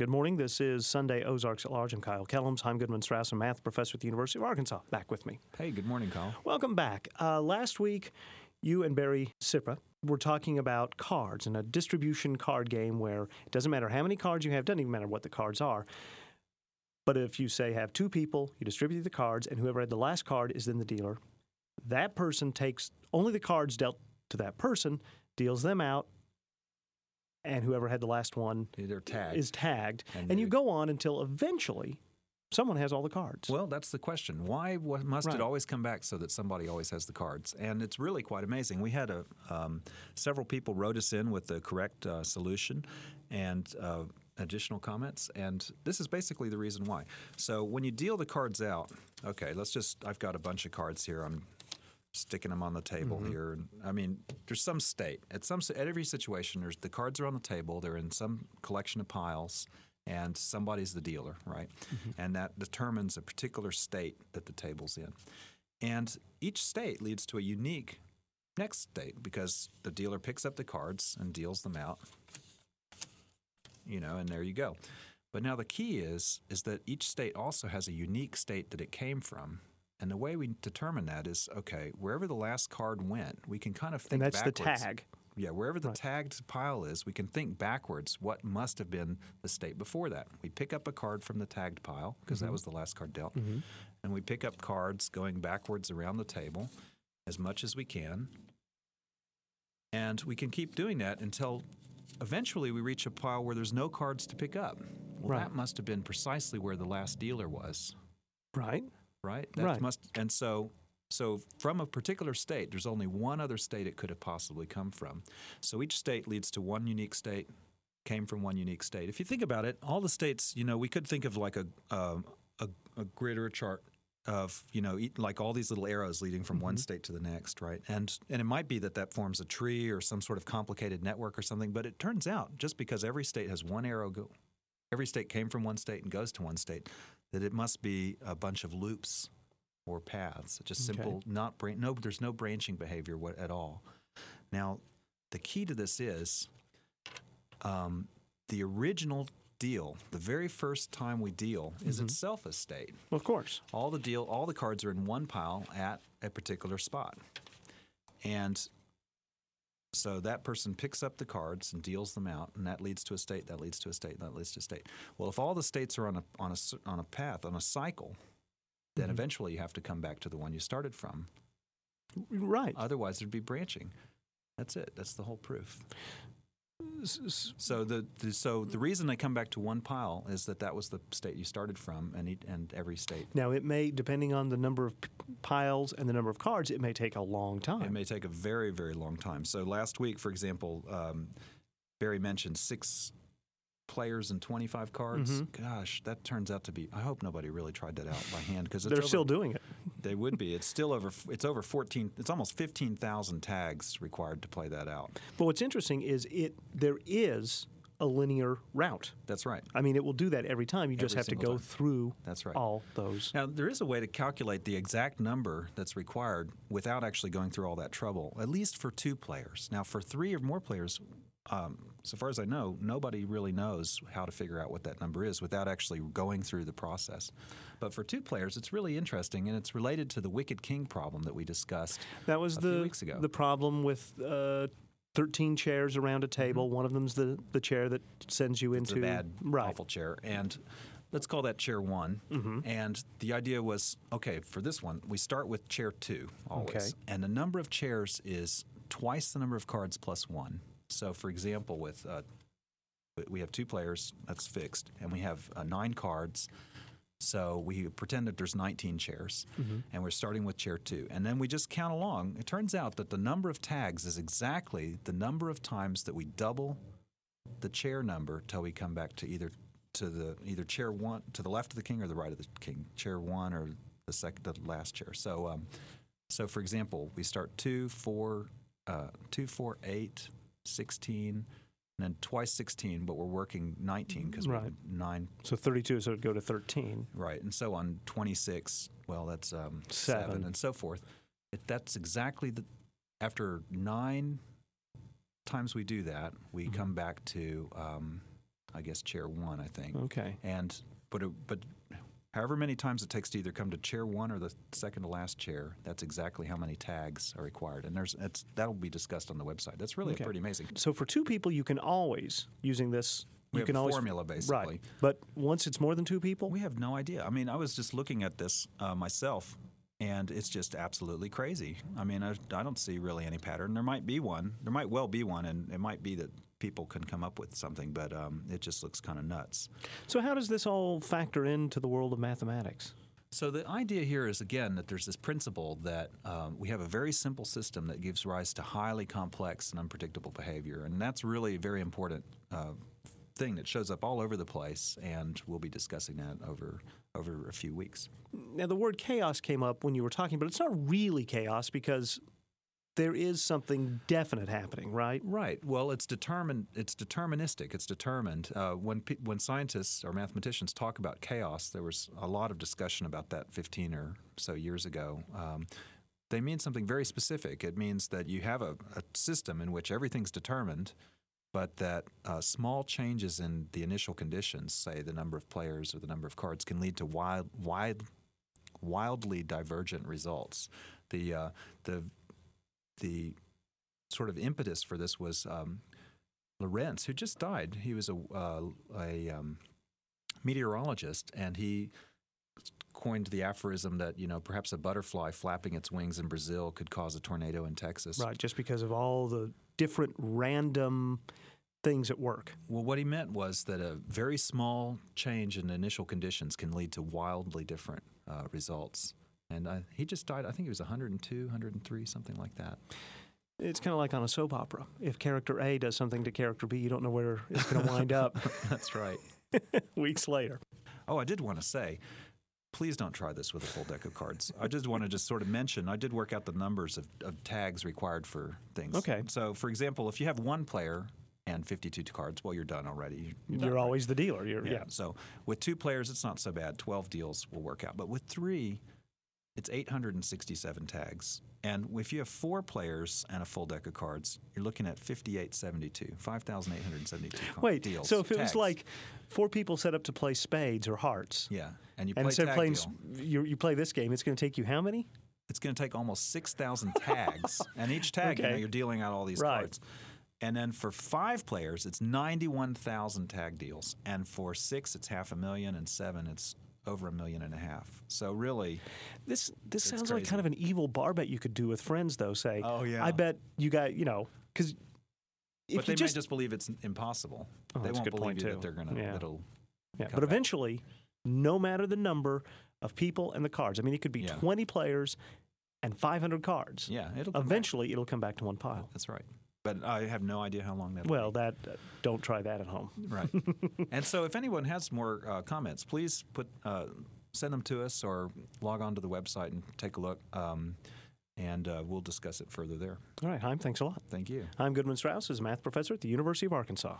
Good morning. This is Sunday Ozarks at Large. I'm Kyle Kellams. Chaim Goodman Strauss, a math professor at the University of Arkansas. Back with me. Hey, good morning, Kyle. Welcome back. Uh, last week, you and Barry Cipra were talking about cards and a distribution card game where it doesn't matter how many cards you have, doesn't even matter what the cards are. But if you say have two people, you distribute the cards, and whoever had the last card is then the dealer. That person takes only the cards dealt to that person, deals them out, and whoever had the last one They're tagged. is tagged. And And, you go on until eventually someone has all the cards. well, that's the question. Why must Right. it always come back so that somebody always has the cards? And it's really quite amazing. We had a um, several people wrote us in with the correct uh, solution and uh, additional comments, and this is basically the reason why. So when you deal the cards out, okay, let's just. I've got a bunch of cards here. I'm sticking them on the table Mm-hmm. here. And, I mean, there's some state at some at every situation. There's the cards are on the table. They're in some collection of piles, and somebody's the dealer, right? Mm-hmm. And that determines a particular state that the table's in. And each state leads to a unique next state because the dealer picks up the cards and deals them out. You know, and there you go. But now the key is is that each state also has a unique state that it came from. And the way we determine that is okay, wherever the last card went, we can kind of think and that's the tag. Yeah, wherever the tagged pile is, we can think backwards what must have been the state before that. We pick up a card from the tagged pile because that mm-hmm. was the last card dealt. Mm-hmm. And we pick up cards going backwards around the table as much as we can. And we can keep doing that until eventually we reach a pile where there's no cards to pick up. Well, Right. that must have been precisely where the last dealer was Right? Right? That Right. must and so so from a particular state, there's only one other state it could have possibly come from. So each state leads to one unique state, came from one unique state. If you think about it, all the states, you know, we could think of like a um, a, a grid or a chart of you know like all these little arrows leading from one state to the next right and and it might be that that forms a tree or some sort of complicated network or something but it turns out just because every state has one arrow go every state came from one state and goes to one state, that it must be a bunch of loops or paths. Just Okay. simple, not bran- no. There's no branching behavior what, at all. Now, the key to this is um, the original deal. The very first time we deal is itself a state. Well, Of course. All the deal, all the cards are in one pile at a particular spot, and so that person picks up the cards and deals them out, and that leads to a state. That leads to a state. That leads to a state. Well, if all the states are on a on a on a path on a cycle, then mm-hmm. eventually you have to come back to the one you started from. Right. Otherwise, there'd be branching. That's it. That's the whole proof. So the, the so the reason they come back to one pile is that that was the state you started from, and each, and every state. Now, it may, depending on the number of p- piles and the number of cards, it may take a long time. It may take a very, very long time. So last week, for example, um, Barry mentioned six players and 25 cards. Mm-hmm. Gosh, that turns out to be. I hope nobody really tried that out by hand because They're still doing it. They would be. It's still over. It's over 14. It's almost 15,000 tags required to play that out. But what's interesting is it there is a linear route. That's right. I mean, it will do that every time. You just have to go time. through That's right. all those. Now, there is a way to calculate the exact number that's required without actually going through all that trouble, at least for two players. Now, for three or more players, um, so far as I know, nobody really knows how to figure out what that number is without actually going through the process. But for two players, it's really interesting, and it's related to the Wicked King problem that we discussed. That was the weeks ago. the problem with uh, 13 chairs around a table. One of them's the, the chair that sends you Mm-hmm. Into a bad, right. awful chair. And let's call that chair one. Mm-hmm. And the idea was okay, for this one, we start with chair two always. Okay. And the number of chairs is twice the number of cards plus one. So, for example, with uh, we have two players, that's fixed, and we have uh, nine cards. So we pretend that there's 19 chairs, and we're starting with chair two. And then we just count along. It turns out that the number of tags is exactly the number of times that we double the chair number till we come back to either to the either chair one to the left of the king or the right of the king, chair one or the second the last chair. So, um, so for example, we start two, four, uh, two, four, eight, 16, and then twice 16, but we're working 19 because we Right. have nine So 32, so it'd go to 13. Right, and so on 26, well, that's um, Seven. seven. and so forth. It, that's exactly the. After nine times we do that, we Mm-hmm. come back to um, I guess chair one, I think. Okay. And but it, but however many times it takes to either come to chair one or the second to last chair, that's exactly how many tags are required. And there's it's, that'll be discussed on the website. That's really Okay. pretty amazing. So for two people, you can always using this. We you have can a always formula, basically. right. But once it's more than two people, We have no idea. I mean, I was just looking at this uh, myself, and it's just absolutely crazy. I mean, I, I don't see really any pattern. There might be one. There might well be one, and it might be that people can come up with something, but um, it just looks kind of nuts. so how does this all factor into the world of mathematics? So the idea here is again that there's this principle that um, we have a very simple system that gives rise to highly complex and unpredictable behavior, and that's really a very important uh, thing that shows up all over the place. And we'll be discussing that over over a few weeks. Now the word chaos came up when you were talking, but it's not really chaos because there is something definite happening, right? Right. Well, it's determined. It's deterministic. It's determined. Uh, when pe- when scientists or mathematicians talk about chaos, there was a lot of discussion about that 15 or so years ago. Um, they mean something very specific. It means that you have a, a system in which everything's determined, but that uh, small changes in the initial conditions, say the number of players or the number of cards, can lead to wild, wide, wildly divergent results. The uh, the the sort of impetus for this was um, Lorenz, who just died. He was a, uh, a um, meteorologist, and he coined the aphorism that you know perhaps a butterfly flapping its wings in Brazil could cause a tornado in Texas. Right, just because of all the different random things at work. Well, what he meant was that a very small change in initial conditions can lead to wildly different uh, results. And uh, he just died. I think he was 102, 103, something like that. It's kind of like on a soap opera. If character A does something to character B, you don't know where it's going to wind up That's right. weeks later. Oh, I did want to say, please don't try this with a full deck of cards. I just want to just sort of mention, I did work out the numbers of, of tags required for things. Okay. So, for example, if you have one player and 52 cards, well, you're done already. You're, done, You're right? always the dealer. You're, yeah. So, with two players, it's not so bad. 12 deals will work out. But with three, it's 867 tags. And if you have four players and a full deck of cards, you're looking at 5872, 5,872 ca- Wait, deals. so if it tags. was like four people set up to play spades or hearts, Yeah, and you and play instead of playing, you, you play this game, it's going to take you how many? it's going to take almost 6,000 tags. and each tag, you know, you're dealing out all these Right. cards. And then for five players, it's 91,000 tag deals. And for six, it's half a million. And seven, it's over a million and a half. So really, This this sounds like kind of an evil bar bet you could do with friends, though. Say, Oh, yeah. I bet you got you know because if but they just, may just believe it's impossible. Oh, they that's a won't good believe point, you too. that they're to, Yeah. that'll, yeah, but back. eventually, no matter the number of people and the cards, I mean, it could be Yeah. 20 players and 500 cards. yeah, it'll back. Eventually, it'll come back to one pile. That's right. But I have no idea how long that'll Well, be. that uh, don't try that at home. Right. and so, if anyone has more uh, comments, please put uh, send them to us or log on to the website and take a look, um, and uh, we'll discuss it further there. All right, Chaim, thanks a lot. Thank you. Chaim Goodman Strauss, is a math professor at the University of Arkansas.